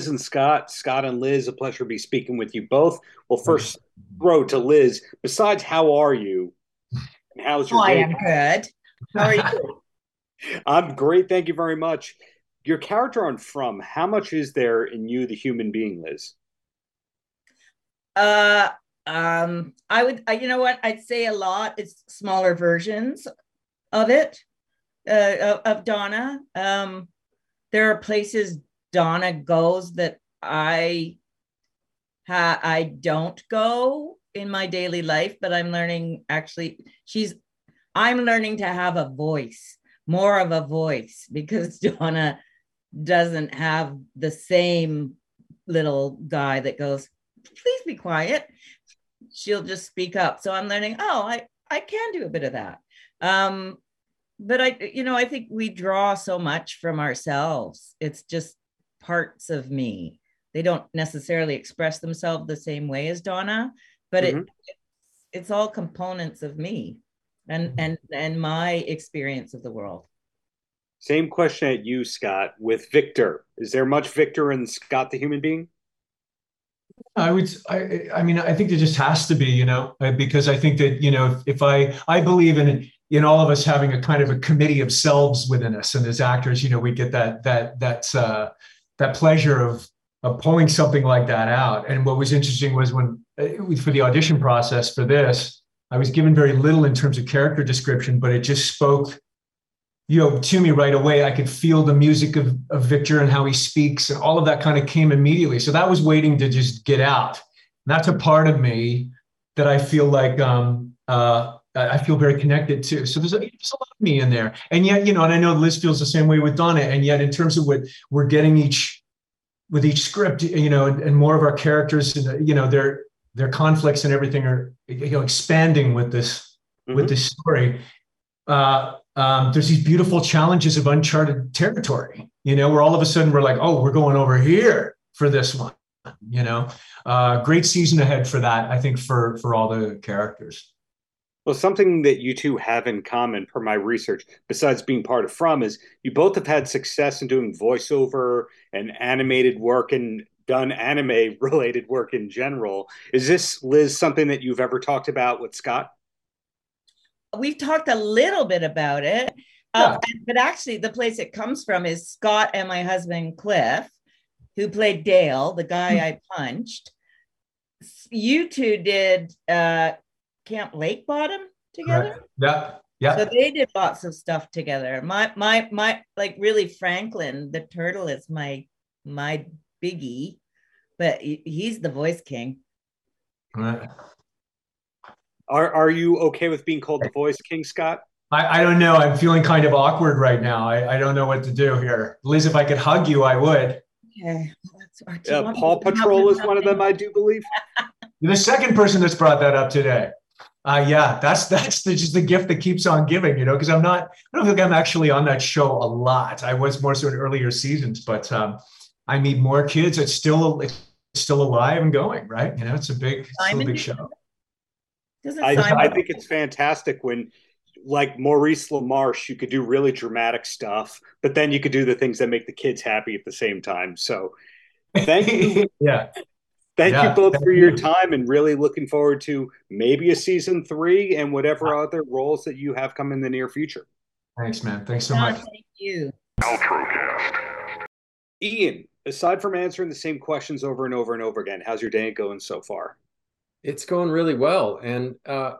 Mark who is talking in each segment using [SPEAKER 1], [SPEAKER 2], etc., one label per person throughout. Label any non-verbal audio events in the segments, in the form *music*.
[SPEAKER 1] Liz and Scott. Scott and Liz, a pleasure to be speaking with you both. Well, first throw to Liz. Besides, how are you? And how's your
[SPEAKER 2] oh,
[SPEAKER 1] day?
[SPEAKER 2] I am good. How are you? *laughs* *laughs*
[SPEAKER 1] I'm great. Thank you very much. Your character on From, how much is there in you, the human being, Liz?
[SPEAKER 2] uh, um, I would, I, you know what? I'd say a lot. It's smaller versions of it, uh, of, of Donna. Um, there are places Donna goes that I ha I don't go in my daily life, but I'm learning actually she's I'm learning to have a voice, more of a voice because *laughs* Donna doesn't have the same little guy that goes, please be quiet. She'll just speak up. So I'm learning, oh, I, I can do a bit of that. Um, but I, you know, I think we draw so much from ourselves. It's just parts of me. They don't necessarily express themselves the same way as Donna, but mm-hmm. it it's all components of me and and and my experience of the world.
[SPEAKER 1] Same question at you, Scott, with Victor. Is there much Victor in Scott the human being?
[SPEAKER 3] I would, I, I mean, I think there just has to be, you know, because I think that, you know, if, if I, I believe in, in all of us having a kind of a committee of selves within us, and as actors, you know, we get that, that, that, uh, that pleasure of, of pulling something like that out. And what was interesting was when, uh, for the audition process for this, I was given very little in terms of character description, but it just spoke you know, to me right away. I could feel the music of, of Victor and how he speaks, and all of that kind of came immediately. So that was waiting to just get out. And that's a part of me that I feel like um, uh, I feel very connected to. So there's a, there's a lot of me in there, and yet you know, and I know Liz feels the same way with Donna. And yet, in terms of what we're getting each with each script, you know, and, and more of our characters, and you know, their their conflicts and everything are you know expanding with this mm-hmm. with this story. Uh, um, there's these beautiful challenges of uncharted territory, you know, where all of a sudden we're like, oh, we're going over here for this one, you know. Uh, great season ahead for that, I think, for for all the characters.
[SPEAKER 1] Well, something that you two have in common, per my research, besides being part of From, is you both have had success in doing voiceover and animated work and done anime *laughs* related work in general. Is this, Liz, something that you've ever talked about with Scott?
[SPEAKER 2] we've talked a little bit about it. Uh, but actually, the place it comes from is Scott and my husband Cliff, who played Dale, the guy mm-hmm. I punched. You two did uh, Camp Lakebottom together.
[SPEAKER 3] Right. Yeah, yeah.
[SPEAKER 2] So they did lots of stuff together. My my my like really Franklin, the turtle is my my biggie, but he's the voice king.
[SPEAKER 3] Right.
[SPEAKER 1] Are are you okay with being called the voice king, Scott?
[SPEAKER 3] I, I don't know. I'm feeling kind of awkward right now. I, I don't know what to do here. At least if I could hug you, I would.
[SPEAKER 2] Okay.
[SPEAKER 1] Uh, Paw Patrol is one of them, I do believe. *laughs*
[SPEAKER 3] You're the second person that's brought that up today. Uh, yeah, that's that's the, just the gift that keeps on giving, you know, because I'm not, I don't think I'm actually on that show a lot. I was more so in earlier seasons, but um, I meet more kids. It's still it's still alive and going, right? You know, it's a big, still a big show.
[SPEAKER 1] I, I think it's fantastic when like Maurice LaMarche, you could do really dramatic stuff, but then you could do the things that make the kids happy at the same time. So thank you. *laughs*
[SPEAKER 3] yeah.
[SPEAKER 1] Thank yeah, you both for your time and really looking forward to maybe a season three and whatever other roles that you have come in the near future.
[SPEAKER 3] Thanks, man. Thanks so much.
[SPEAKER 2] Thank you.
[SPEAKER 1] Outrocast. Ian, aside from answering the same questions over and over and over again, how's your day going so far?
[SPEAKER 4] It's going really well, and uh,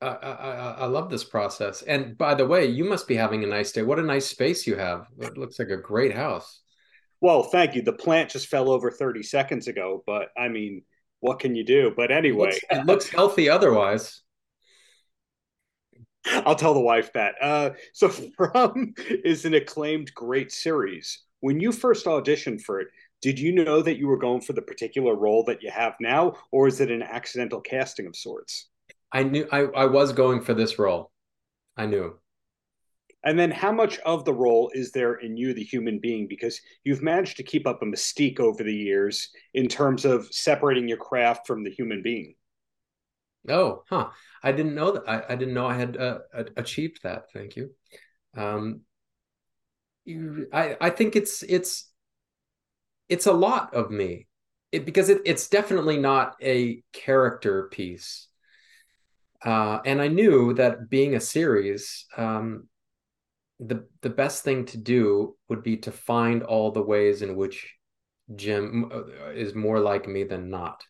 [SPEAKER 4] I, I, I love this process. And by the way, you must be having a nice day. What a nice space you have! It looks like a great house.
[SPEAKER 1] Well, thank you. The plant just fell over 30 seconds ago, but I mean, what can you do? But anyway,
[SPEAKER 4] it looks, it looks healthy otherwise.
[SPEAKER 1] I'll tell the wife that. Uh, so, *laughs* From is an acclaimed great series. When you first auditioned for it, did you know that you were going for the particular role that you have now, or is it an accidental casting of sorts?
[SPEAKER 4] I knew I, I was going for this role. I knew.
[SPEAKER 1] And then how much of the role is there in you, the human being? Because you've managed to keep up a mystique over the years in terms of separating your craft from the human being.
[SPEAKER 4] Oh, huh. I didn't know that. I, I didn't know I had uh, achieved that. Thank you. Um, you, I, I think it's, it's, it's a lot of me it, because it, it's definitely not a character piece uh, and i knew that being a series um, the the best thing to do would be to find all the ways in which jim uh, is more like me than not.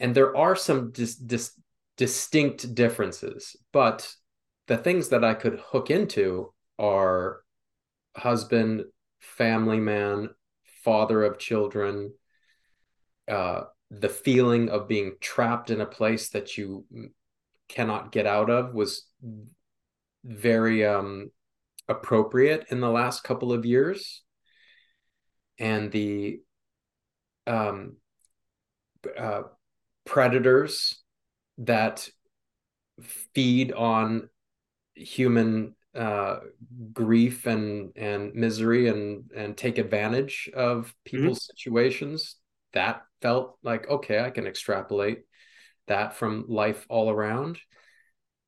[SPEAKER 4] And there are some dis, dis, distinct differences but the things that i could hook into are husband family man father of children uh, the feeling of being trapped in a place that you cannot get out of was very um, appropriate in the last couple of years and the um, uh, predators that feed on human uh, grief and and misery and and take advantage of people's mm-hmm. situations that felt like okay i can extrapolate that from life all around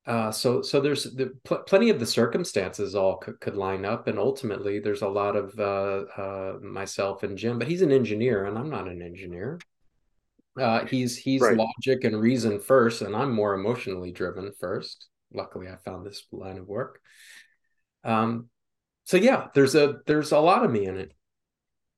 [SPEAKER 4] uh, so so there's the, pl- plenty of the circumstances all c- could line up and ultimately there's a lot of uh, uh, myself and jim but he's an engineer and i'm not an engineer. Uh, he's he's right. logic and reason first and i'm more emotionally driven first. Luckily i found this line of work. Um, so yeah there's a there's a lot of me in it.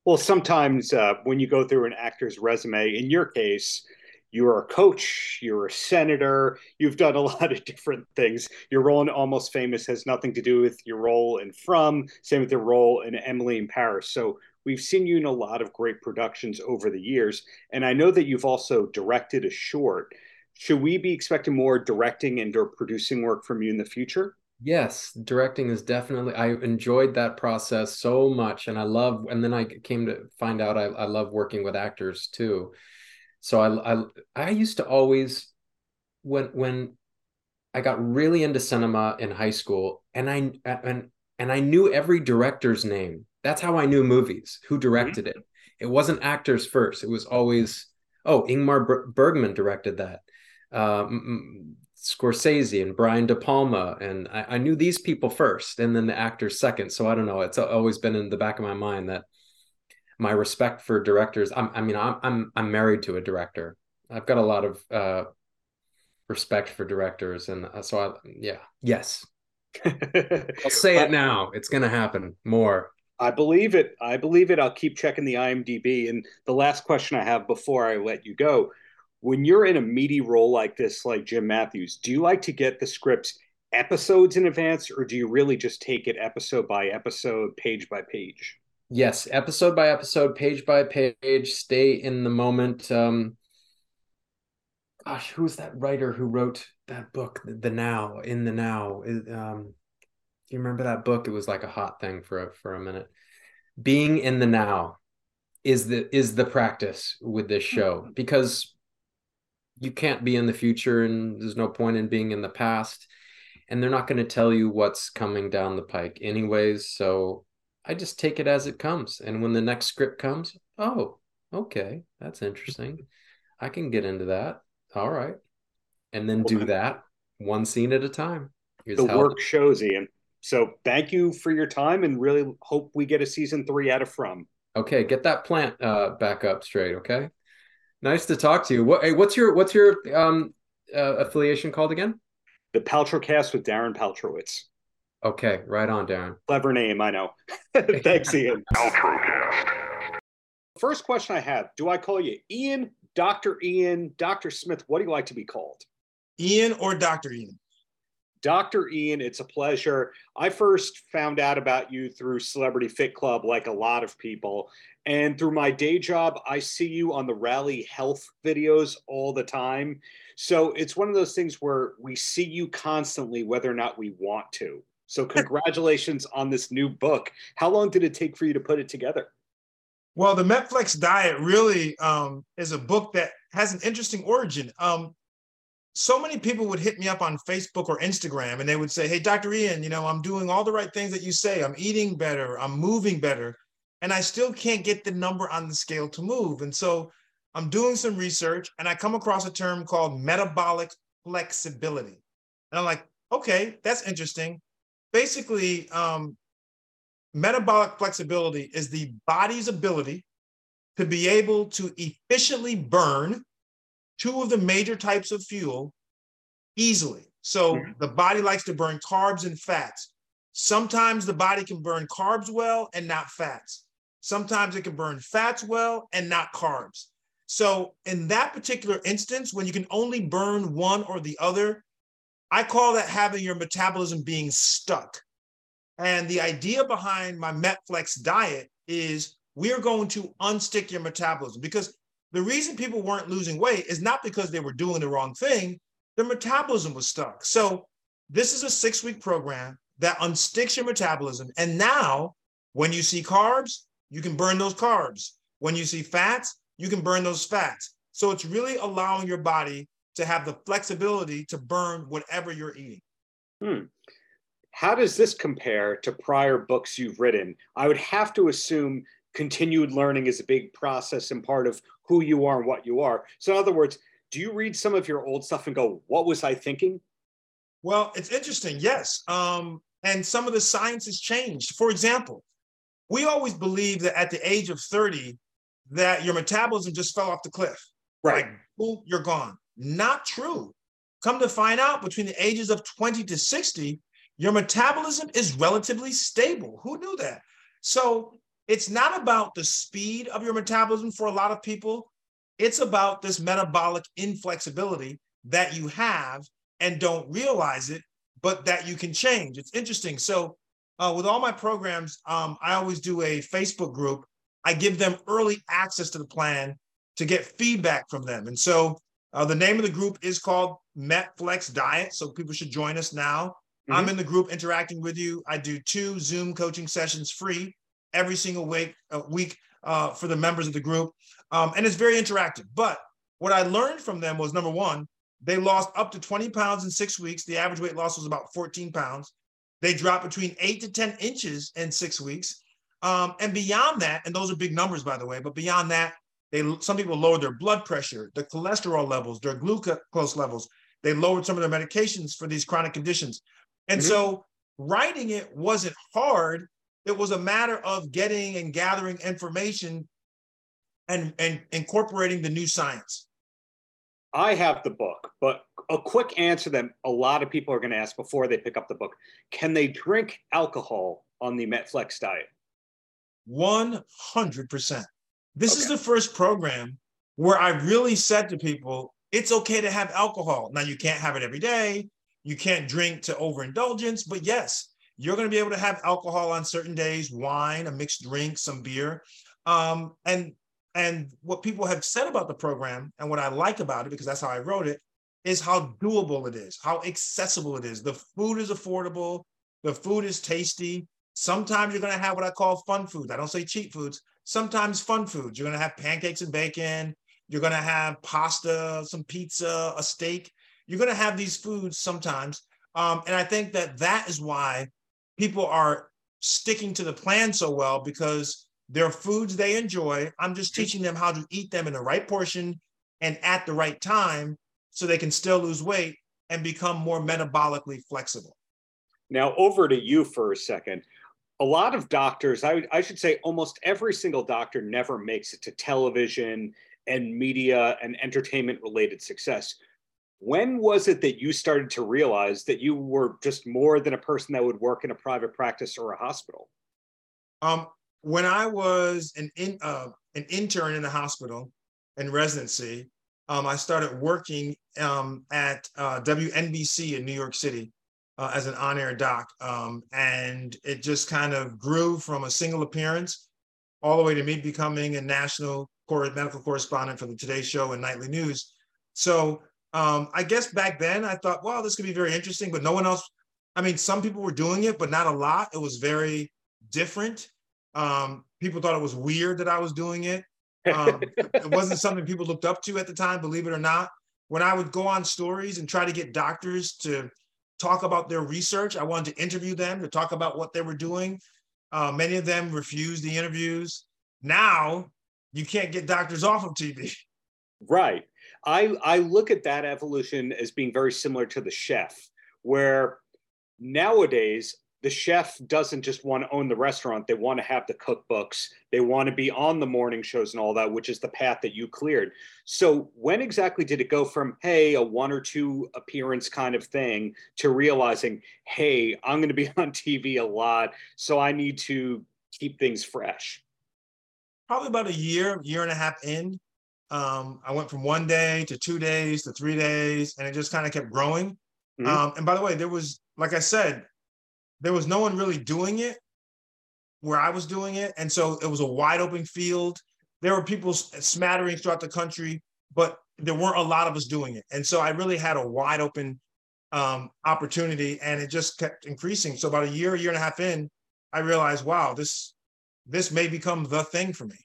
[SPEAKER 1] Well sometimes uh, when you go through an actor's resume in your case you're a coach, you're a senator, you've done a *laughs* lot of different things. Your role in Almost Famous has nothing to do with your role in From, same with your role in Emily in Paris. So we've seen you in a lot of great productions over the years. And I know that you've also directed a short. Should we be expecting more directing and or producing work from you in the future?
[SPEAKER 4] Yes, directing is definitely. I enjoyed that process so much, and I love. And then I came to find out I, I love working with actors too so I, I I used to always when when I got really into cinema in high school and I and and I knew every director's name. That's how I knew movies, who directed it. It wasn't actors first. It was always oh, Ingmar Bergman directed that. Um, Scorsese and Brian De Palma, and I, I, knew these people first, and then the actors second. So I don't know. It's always been in the back of my mind that my respect for directors. I'm, I mean, I'm, I'm, I'm married to a director. I've got a lot of uh, respect for directors, and uh, so I, yeah, yes. *laughs* I'll say it now. It's going to happen more.
[SPEAKER 1] I believe it. I believe it. I'll keep checking the IMDb. And the last question I have before I let you go: When you're in a meaty role like this, like Jim Matthews, do you like to get the scripts episodes in advance, or do you really just take it episode by episode, page by page?
[SPEAKER 4] Yes episode by episode page by page stay in the moment. Um gosh who's that writer who wrote that book the now in the now? Um do you remember that book? It was like a hot thing for a, for a minute. Being in the now is the is the practice with this show because you can't be in the future and there's no point in being in the past. And they're not going to tell you what's coming down the pike anyways so I just take it as it comes. And when the next script comes, oh, okay, that's interesting. I can get into that. All right. And then do that one scene at a time.
[SPEAKER 1] Here's the work shows, Ian. So thank you for your time and really hope we get a season three out of From.
[SPEAKER 4] Okay, get that plant uh, back up straight. Okay. Nice to talk to you. What, hey, what's your what's your um, uh, affiliation called again?
[SPEAKER 1] The Paltrocast with Darren Paltrowitz.
[SPEAKER 4] Okay, right on, Darren.
[SPEAKER 1] Clever name, I know. *laughs* Thanks, *laughs* Ian. Paltrocast. First question I have Do I call you Ian, Dr. Ian, Dr. Smith? What do you like to be called?
[SPEAKER 5] Ian or Dr. Ian?
[SPEAKER 1] Dr. Ian, it's a pleasure. I first found out about you through Celebrity Fit Club, like a lot of people. And through my day job, I see you on the Rally Health videos all the time. So it's one of those things where we see you constantly, whether or not we want to. So congratulations on this new book. How long did it take for you to put it together?
[SPEAKER 5] Well, the Metflex Diet really um, is a book that has an interesting origin. Um, so many people would hit me up on Facebook or Instagram and they would say, Hey, Dr. Ian, you know, I'm doing all the right things that you say. I'm eating better, I'm moving better, and I still can't get the number on the scale to move. And so I'm doing some research and I come across a term called metabolic flexibility. And I'm like, okay, that's interesting basically, um, metabolic flexibility is the body's ability to be able to efficiently burn two of the major types of fuel easily. So mm-hmm. the body likes to burn carbs and fats. Sometimes the body can burn carbs well and not fats. Sometimes it can burn fats well and not carbs. So in that particular instance, when you can only burn one or the other, I call that having your metabolism being stuck. And the idea behind my MetFlex diet is we're going to unstick your metabolism because the reason people weren't losing weight is not because they were doing the wrong thing, their metabolism was stuck. So, this is a six week program that unsticks your metabolism. And now, when you see carbs, you can burn those carbs. When you see fats, you can burn those fats. So, it's really allowing your body to have the flexibility to burn whatever you're eating.
[SPEAKER 1] Hmm. How does this compare to prior books you've written? I would have to assume continued learning is a big process and part of who you are and what you are. So, in other words, do you read some of your old stuff and go, "What was I thinking"?
[SPEAKER 5] Well, it's interesting, yes. Um, and some of the science has changed. For example, we always believe that at the age of 30, that your metabolism just fell off the cliff.
[SPEAKER 1] Right.
[SPEAKER 5] Like, boom, you're gone. Not true. Come to find out, between the ages of 20 to 60, your metabolism is relatively stable. Who knew that? So it's not about the speed of your metabolism for a lot of people. It's about this metabolic inflexibility that you have and don't realize it, but that you can change. It's interesting. So, uh, with all my programs, um, I always do a Facebook group. I give them early access to the plan to get feedback from them. And so, uh, the name of the group is called MetFlex Diet. So, people should join us now. Mm-hmm. I'm in the group interacting with you. I do two Zoom coaching sessions free every single week, uh, week uh, for the members of the group. Um, and it's very interactive. But what I learned from them was number one, they lost up to 20 pounds in six weeks. The average weight loss was about 14 pounds. They dropped between eight to 10 inches in six weeks. Um, and beyond that, and those are big numbers, by the way, but beyond that, they some people lowered their blood pressure, their cholesterol levels, their glucose levels. They lowered some of their medications for these chronic conditions. And mm-hmm. so writing it wasn't hard it was a matter of getting and gathering information and, and incorporating the new science.
[SPEAKER 1] I have the book, but a quick answer that a lot of people are going to ask before they pick up the book can they drink alcohol on the Metflex diet?
[SPEAKER 5] 100%. This okay. is the first program where I really said to people, it's okay to have alcohol. Now, you can't have it every day. You can't drink to overindulgence, but yes, you're going to be able to have alcohol on certain days, wine, a mixed drink, some beer. Um, and and what people have said about the program and what I like about it, because that's how I wrote it, is how doable it is, how accessible it is. The food is affordable, the food is tasty. Sometimes you're going to have what I call fun foods. I don't say cheap foods. Sometimes fun foods. You're going to have pancakes and bacon. You're going to have pasta, some pizza, a steak. You're going to have these foods sometimes. Um, and I think that that is why people are sticking to the plan so well because they're foods they enjoy. I'm just teaching them how to eat them in the right portion and at the right time so they can still lose weight and become more metabolically flexible.
[SPEAKER 1] Now, over to you for a second. A lot of doctors, I, I should say almost every single doctor never makes it to television and media and entertainment related success when was it that you started to realize that you were just more than a person that would work in a private practice or a hospital?
[SPEAKER 5] Um, when I was an in, uh, an intern in a hospital in residency, um, I started working um, at uh, WNBC in New York City uh, as an on-air doc, um, and it just kind of grew from a single appearance all the way to me becoming a national medical correspondent for the Today Show and Nightly News. So um, I guess back then I thought, well, this could be very interesting, but no one else. I mean, some people were doing it, but not a lot. It was very different. Um, people thought it was weird that I was doing it. Um, it *laughs* wasn't something people looked up to at the time, believe it or not. When I would go on stories and try to get doctors to talk about their research, I wanted to interview them to talk about what they were doing. Uh, many of them refused the interviews. Now you can't get doctors off of TV.
[SPEAKER 1] Right. I, I look at that evolution as being very similar to the chef, where nowadays the chef doesn't just want to own the restaurant they want to have the cookbooks they want to be on the morning shows and all that which is the path that you cleared. So when exactly did it go from hey a one or two appearance kind of thing to realizing hey i'm going to be *laughs* on tv a lot so i need to keep things fresh?
[SPEAKER 5] Probably about a year year and a half in um, i went from one day to two days to three days and it just kind of kept growing. Mm-hmm. um, and by the way there was like i said there was no one really doing it where I was doing it. And so it was a wide open field. There were people smattering throughout the country, but there weren't a lot of us doing it. And so I really had a wide open um, opportunity and it just kept increasing. So about a year, year and a half in, I realized, wow, this this may become the thing for me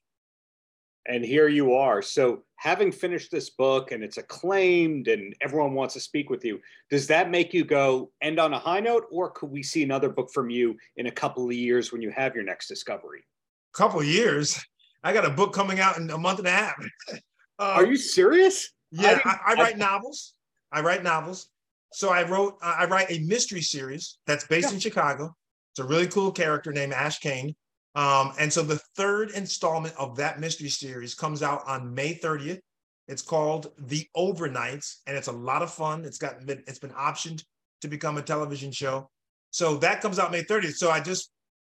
[SPEAKER 1] and here you are. So, having finished this book and it's acclaimed and everyone wants to speak with you, does that make you go end on a high note, or could we see another book from you in a couple of years when you have your next discovery?
[SPEAKER 5] Couple years. I got a book coming out in a month and a half.
[SPEAKER 1] um, *laughs* Are you serious?
[SPEAKER 5] Yeah, I, I, I write novels. I write novels. So I wrote, uh, I write a mystery series that's based yeah. in Chicago. It's a really cool character named Ashe Cayne. Um, and so the third installment of that mystery series comes out on May 30th. It's called The Overnights, and it's a lot of fun. It's got been, it's been optioned to become a television show. So that comes out May 30th. So I just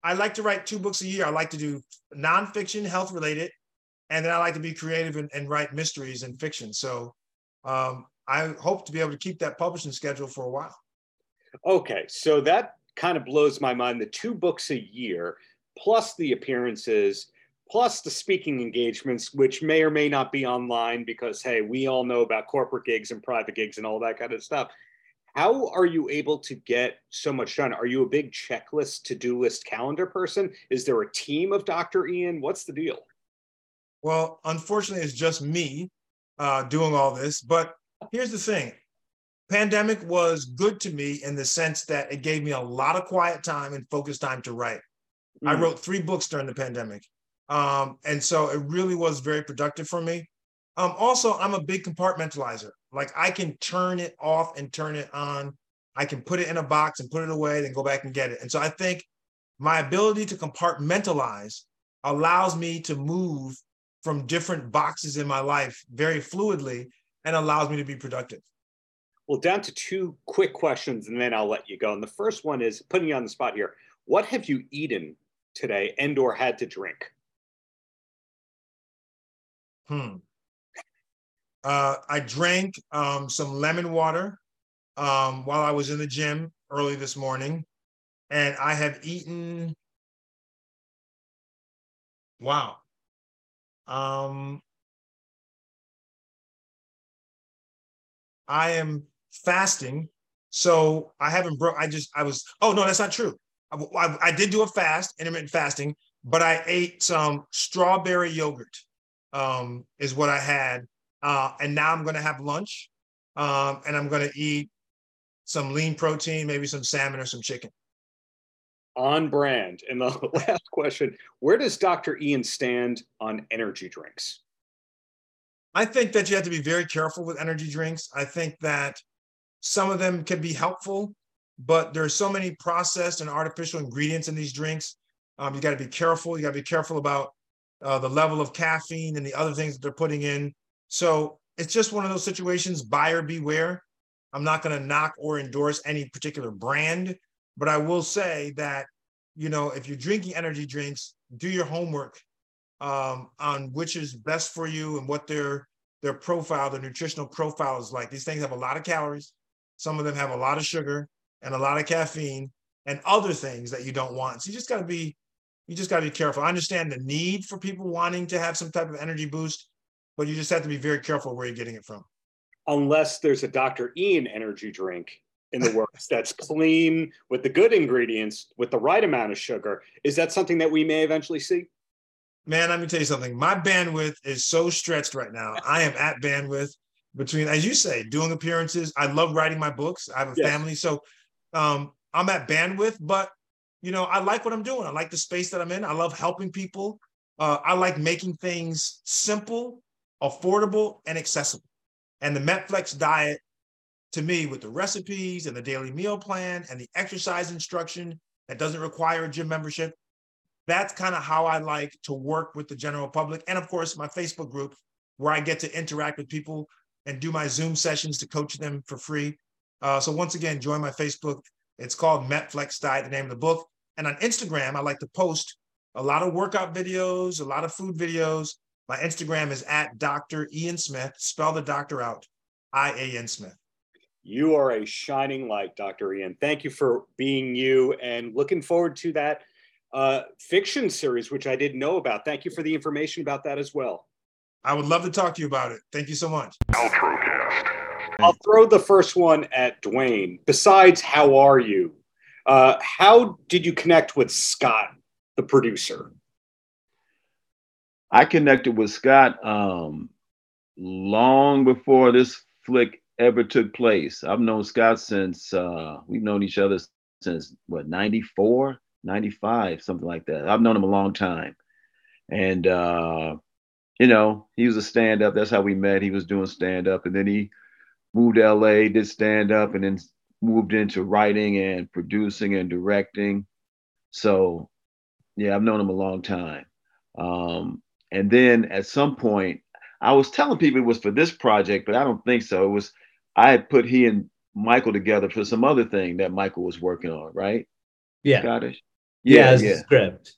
[SPEAKER 5] I like to write two books a year. I like to do nonfiction, health related, and then I like to be creative and, and write mysteries and fiction. So um, I hope to be able to keep that publishing schedule for a while.
[SPEAKER 1] Okay, so that kind of blows my mind. The two books a year plus the appearances, plus the speaking engagements, which may or may not be online because, hey, we all know about corporate gigs and private gigs and all that kind of stuff. How are you able to get so much done? Are you a big checklist, to do list calendar person? Is there a team of Dr. Ian? What's the deal?
[SPEAKER 5] Well, unfortunately, it's just me uh, doing all this. But here's the thing pandemic was good to me in the sense that it gave me a lot of quiet time and focus time to write. Mm. I wrote three books during the pandemic. Um, and so it really was very productive for me. Um, also, I'm a big compartmentalizer. Like I can turn it off and turn it on. I can put it in a box and put it away, then go back and get it. And so I think my ability to compartmentalize allows me to move from different boxes in my life very fluidly and allows me to be productive.
[SPEAKER 1] Well, down to two quick questions and then I'll let you go. And the first one is putting you on the spot here. What have you eaten today and or had to drink?
[SPEAKER 5] Hmm. Uh, I drank um, some lemon water um, while I was in the gym early this morning, and I have eaten. Wow. Um, I am fasting, so I haven't broke. I just I was. Oh no, that's not true. I, I, did do a fast, intermittent fasting, but I ate some strawberry yogurt, um, is what I had. Uh, and now I'm going to have lunch um, and I'm going to eat some lean protein, maybe some salmon or some chicken.
[SPEAKER 1] On brand. And the *laughs* last question Where does Dr. Ian stand on energy drinks?
[SPEAKER 5] I think that you have to be very careful with energy drinks. I think that some of them can be helpful but there's so many processed and artificial ingredients in these drinks. Um, you got to be careful. You got to be careful about uh, the level of caffeine and the other things that they're putting in. So it's just one of those situations, buyer beware. I'm not going to knock or endorse any particular brand, but I will say that, you know, if you're drinking energy drinks, do your homework um, on which is best for you and what their their profile, their nutritional profile is like. These things have a lot of calories. Some of them have a lot of sugar and a lot of caffeine and other things that you don't want. So you just got to be you just got to be careful. I understand the need for people wanting to have some type of energy boost, but you just have to be very careful where you're getting it from.
[SPEAKER 1] Unless there's a Dr. Ian energy drink in the *laughs* works that's clean with the good ingredients with the right amount of sugar, is that something that we may eventually see?
[SPEAKER 5] Man, let me tell you something. My bandwidth is so stretched right now. I am at bandwidth between, as you say, doing appearances. I love writing my books. I have a yes. family. So um, I'm at bandwidth, but you know, I like what I'm doing. I like the space that I'm in. I love helping people. Uh, I like making things simple, affordable, and accessible. And the Metflex diet, to me, with the recipes and the daily meal plan and the exercise instruction that doesn't require a gym membership. That's kind of how I like to work with the general public. And of course, my Facebook group, where I get to interact with people and do my Zoom sessions to coach them for free. Uh, so once again, join my Facebook. It's called Metflex Diet, the name of the book. And on Instagram, I like to post a lot of workout videos, a lot of food videos. My Instagram is at Dr. Ian Smith. Spell the doctor out, I A N Smith.
[SPEAKER 1] You are a shining light, Dr. Ian. Thank you for being you and looking forward to that uh, fiction series, which I didn't know about. Thank you for the information about that as well.
[SPEAKER 5] I would love to talk to you about it. Thank you so much.
[SPEAKER 1] I'll throw the first one at Dwayne. Besides, how are you? Uh, how did you connect with Scott, the producer?
[SPEAKER 6] I connected with Scott um, long before this flick ever took place. I've known Scott since uh, we've known each other since what 94, 95, something like that. I've known him a long time. And uh, you know, he was a stand-up. That's how we met. He was doing stand-up, and then he moved to LA, did stand-up, and then moved into writing and producing and directing. So, yeah, I've known him a long time. Um, and then at some point, I was telling people it was for this project, but I don't think so. It was I had put he and Michael together for some other thing that Michael was working on, right?
[SPEAKER 7] Yeah.
[SPEAKER 6] Scottish.
[SPEAKER 7] Yeah, yeah, yeah. script.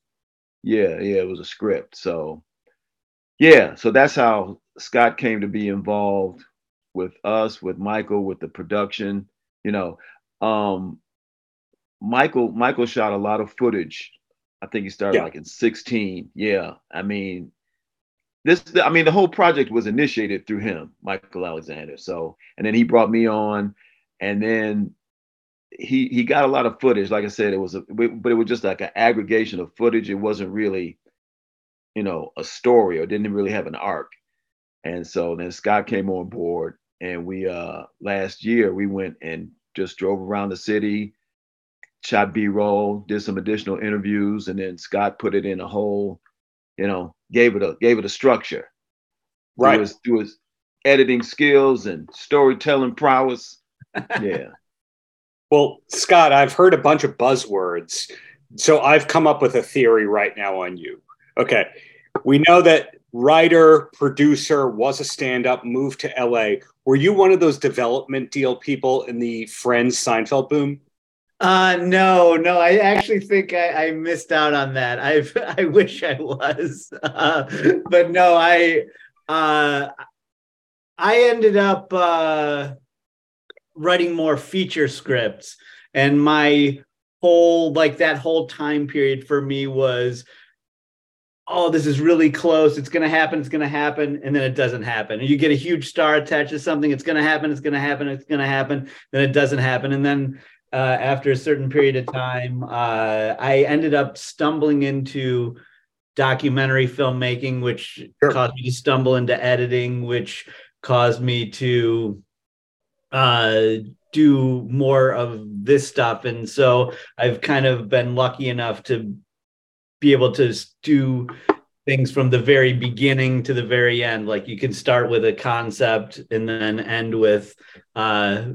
[SPEAKER 6] Yeah, yeah, it was a script. So yeah, so that's how Scott came to be involved with us, with Michael, with the production. You know, um, Michael Michael shot a lot of footage. I think he started yeah. like in 16. Yeah, I mean, this I mean the whole project was initiated through him, Michael Alexander. So, and then he brought me on, and then he he got a lot of footage. Like I said, it was a but it was just like an aggregation of footage. It wasn't really, you know, a story or didn't really have an arc. And so then Scott came on board, and we uh last year we went and just drove around the city, shot B-roll, did some additional interviews, and then Scott put it in a whole, you know, gave it a gave it a structure.
[SPEAKER 1] Right.
[SPEAKER 6] Through his, through his editing skills and storytelling prowess. *laughs* Yeah.
[SPEAKER 1] well, Scott, I've heard a bunch of buzzwords. So I've come up with a theory right now on you. Okay. We know that writer, producer, was a stand up, moved to LA. Were you one of those development deal people in the Friends Seinfeld boom?
[SPEAKER 7] Uh, no, no. I actually think I, I missed out on that. *laughs* I I wish I was, uh, *laughs* but no. I uh, I ended up uh, writing more feature scripts, and my whole like that whole time period for me was oh, this is really close. It's going to happen. It's going to happen. And then it doesn't happen. And you get a huge star attached to something. It's going to happen. It's going to happen. It's going to happen. Then it doesn't happen. And then uh, after a certain period of time, uh, I ended up stumbling into documentary filmmaking, which sure. caused me to stumble into editing, which caused me to uh, do more of this stuff. And so I've kind of been lucky enough to be able to do things from the very beginning to the very end. Like you can start with a concept and then end with uh,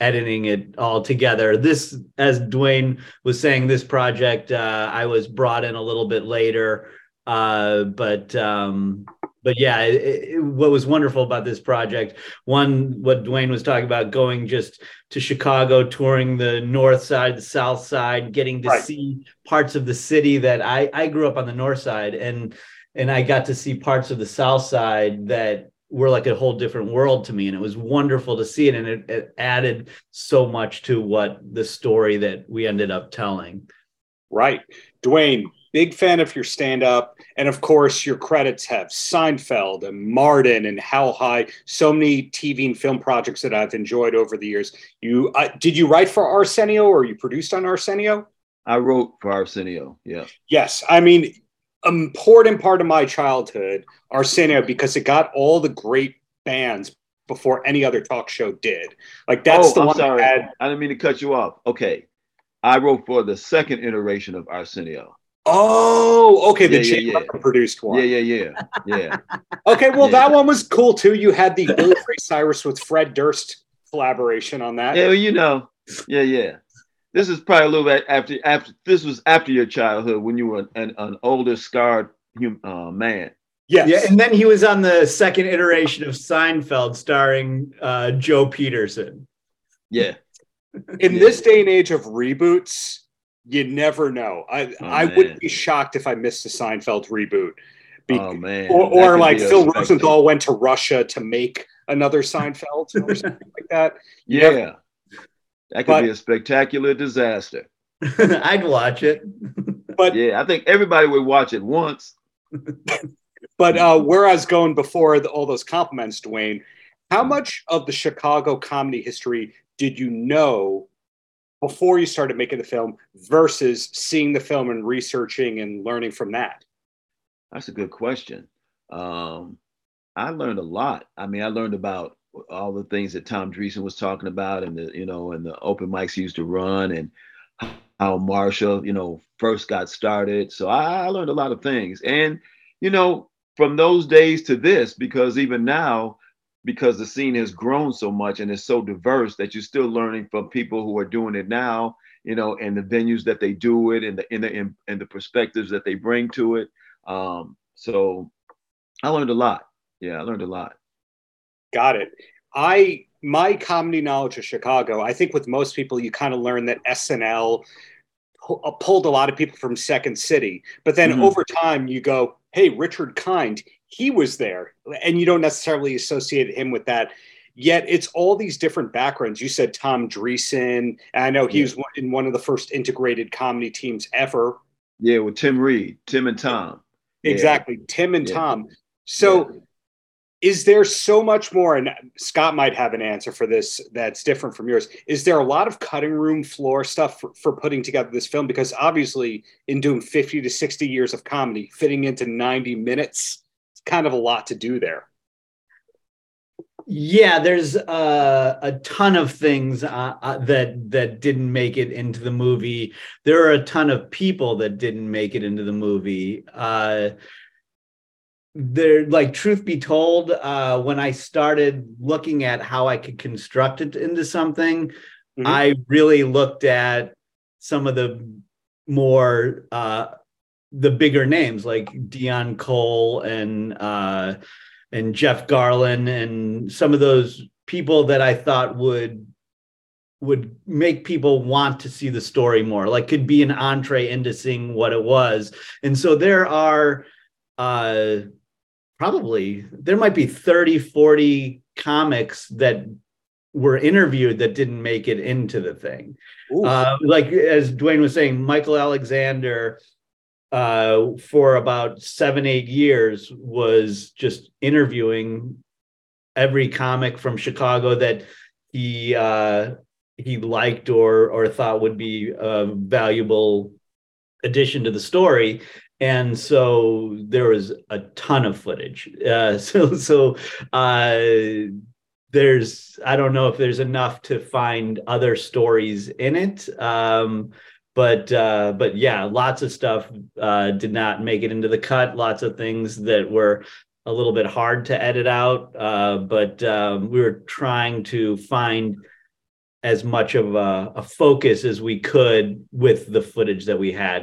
[SPEAKER 7] editing it all together. This, as Dwayne was saying, this project uh, I was brought in a little bit later, uh, but um, but yeah, it, it, what was wonderful about this project, one, what Dwayne was talking about, going just to Chicago, touring the north side, the south side, getting to right. see parts of the city that I I grew up on the north side, and and I got to see parts of the south side that were like a whole different world to me and it was wonderful to see it and it, it, added so much to what the story that we ended up telling
[SPEAKER 1] right dwayne big fan of your stand up and of course your credits have seinfeld and martin and how high so many tv and film projects that i've enjoyed over the years you uh, did you write for arsenio or you produced on arsenio
[SPEAKER 6] i wrote for arsenio yeah
[SPEAKER 1] yes i mean important part of my childhood, Arsenio, because it got all the great bands before any other talk show did. Like that's
[SPEAKER 6] oh,
[SPEAKER 1] the
[SPEAKER 6] I'm
[SPEAKER 1] one
[SPEAKER 6] sorry. Had... I didn't mean to cut you off. Okay. I wrote for the second iteration of Arsenio.
[SPEAKER 1] Oh, okay. The yeah, yeah, yeah. produced one.
[SPEAKER 6] Yeah, yeah, yeah. Yeah. *laughs*
[SPEAKER 1] okay, well, that one was cool too. You had the Billy Ray Cyrus with Fred Durst collaboration on that.
[SPEAKER 6] Yeah, well, you know. Yeah, yeah. this is probably a little bit after after this was after your childhood when you were an, an older scarred uh, man.
[SPEAKER 1] Yes.
[SPEAKER 7] Yeah, and then he was on the second iteration of Seinfeld, starring uh, Joe Peterson.
[SPEAKER 6] Yeah.
[SPEAKER 1] In
[SPEAKER 6] Yeah.
[SPEAKER 1] this day and age of reboots, you never know. I
[SPEAKER 6] Oh,
[SPEAKER 1] I
[SPEAKER 6] man.
[SPEAKER 1] wouldn't be shocked if I missed a Seinfeld reboot. Be-
[SPEAKER 6] oh man.
[SPEAKER 1] or or like Phil
[SPEAKER 6] spectacle.
[SPEAKER 1] Rosenthal went to Russia to make another Seinfeld or something *laughs* like that. You
[SPEAKER 6] Yeah.
[SPEAKER 1] never-
[SPEAKER 6] That could
[SPEAKER 1] But-
[SPEAKER 6] be a spectacular disaster. *laughs*
[SPEAKER 7] I'd watch it.
[SPEAKER 1] But
[SPEAKER 6] Yeah, I think everybody would watch it once.
[SPEAKER 1] But uh, where I was going before the, all those compliments, Dwayne, how much of the Chicago comedy history did you know before you started making the film versus seeing the film and researching and learning from that?
[SPEAKER 6] That's a good question. Um, I learned a lot. I mean, I learned about all the things that Tom Dreesen was talking about, and the you know, and the open mics used to run, and how Marshall, you know, first got started. So I, I learned a lot of things, and you know, from those days to this, because even now, because the scene has grown so much and it's so diverse that you're still learning from people who are doing it now, you know, and the venues that they do it, and the in the in, and the perspectives that they bring to it. Um, so I learned a lot. Yeah, I learned a lot.
[SPEAKER 1] Got it. I my comedy knowledge of Chicago. I think with most people, you kind of learn that SNL uh, pulled a lot of people from Second City, but then
[SPEAKER 6] Mhm.
[SPEAKER 1] over time, you go, "Hey, Richard Kind, he was there," and you don't necessarily associate him with that. Yet it's all these different backgrounds. You said Tom Dreesen, and I know he
[SPEAKER 6] Yeah.
[SPEAKER 1] was in one of the first integrated comedy teams ever.
[SPEAKER 6] Yeah, with Tim Reid, Tim and Tom. Yeah.
[SPEAKER 1] Exactly, Tim and
[SPEAKER 6] Yeah.
[SPEAKER 1] Tom. So is there so much more and scott might have an answer for this that's different from yours is there a lot of cutting room floor stuff for, for putting together this film because obviously in doing 50 to 60 years of comedy fitting into 90 minutes kind of a lot to do there
[SPEAKER 7] Yeah, there's uh, a ton of things uh, uh, that that didn't make it into the movie. There are a ton of people that didn't make it into the movie. Uh, there, like, truth be told, uh, when I started looking at how I could construct it into something,
[SPEAKER 1] Mhm.
[SPEAKER 7] I really looked at some of the more uh, the bigger names like Deon Cole and uh, and Jeff Garlin and some of those people that I thought would would make people want to see the story more like could be an entree into seeing what it was. And so there are uh probably there might be 30 40 comics that were interviewed that didn't make it into the thing. Uh, like as Dwayne was saying, Michael Alexander, uh, for about seven, eight years, was just interviewing every comic from Chicago that he uh, he liked or or thought would be a valuable addition to the story. And so there was a ton of footage. Uh, *laughs* so so uh, there's I don't know if there's enough to find other stories in it. Um, but uh, but yeah, lots of stuff uh, did not make it into the cut. Lots of things that were a little bit hard to edit out. Uh, but um, we were trying to find as much of a, a focus as we could with the footage that we had.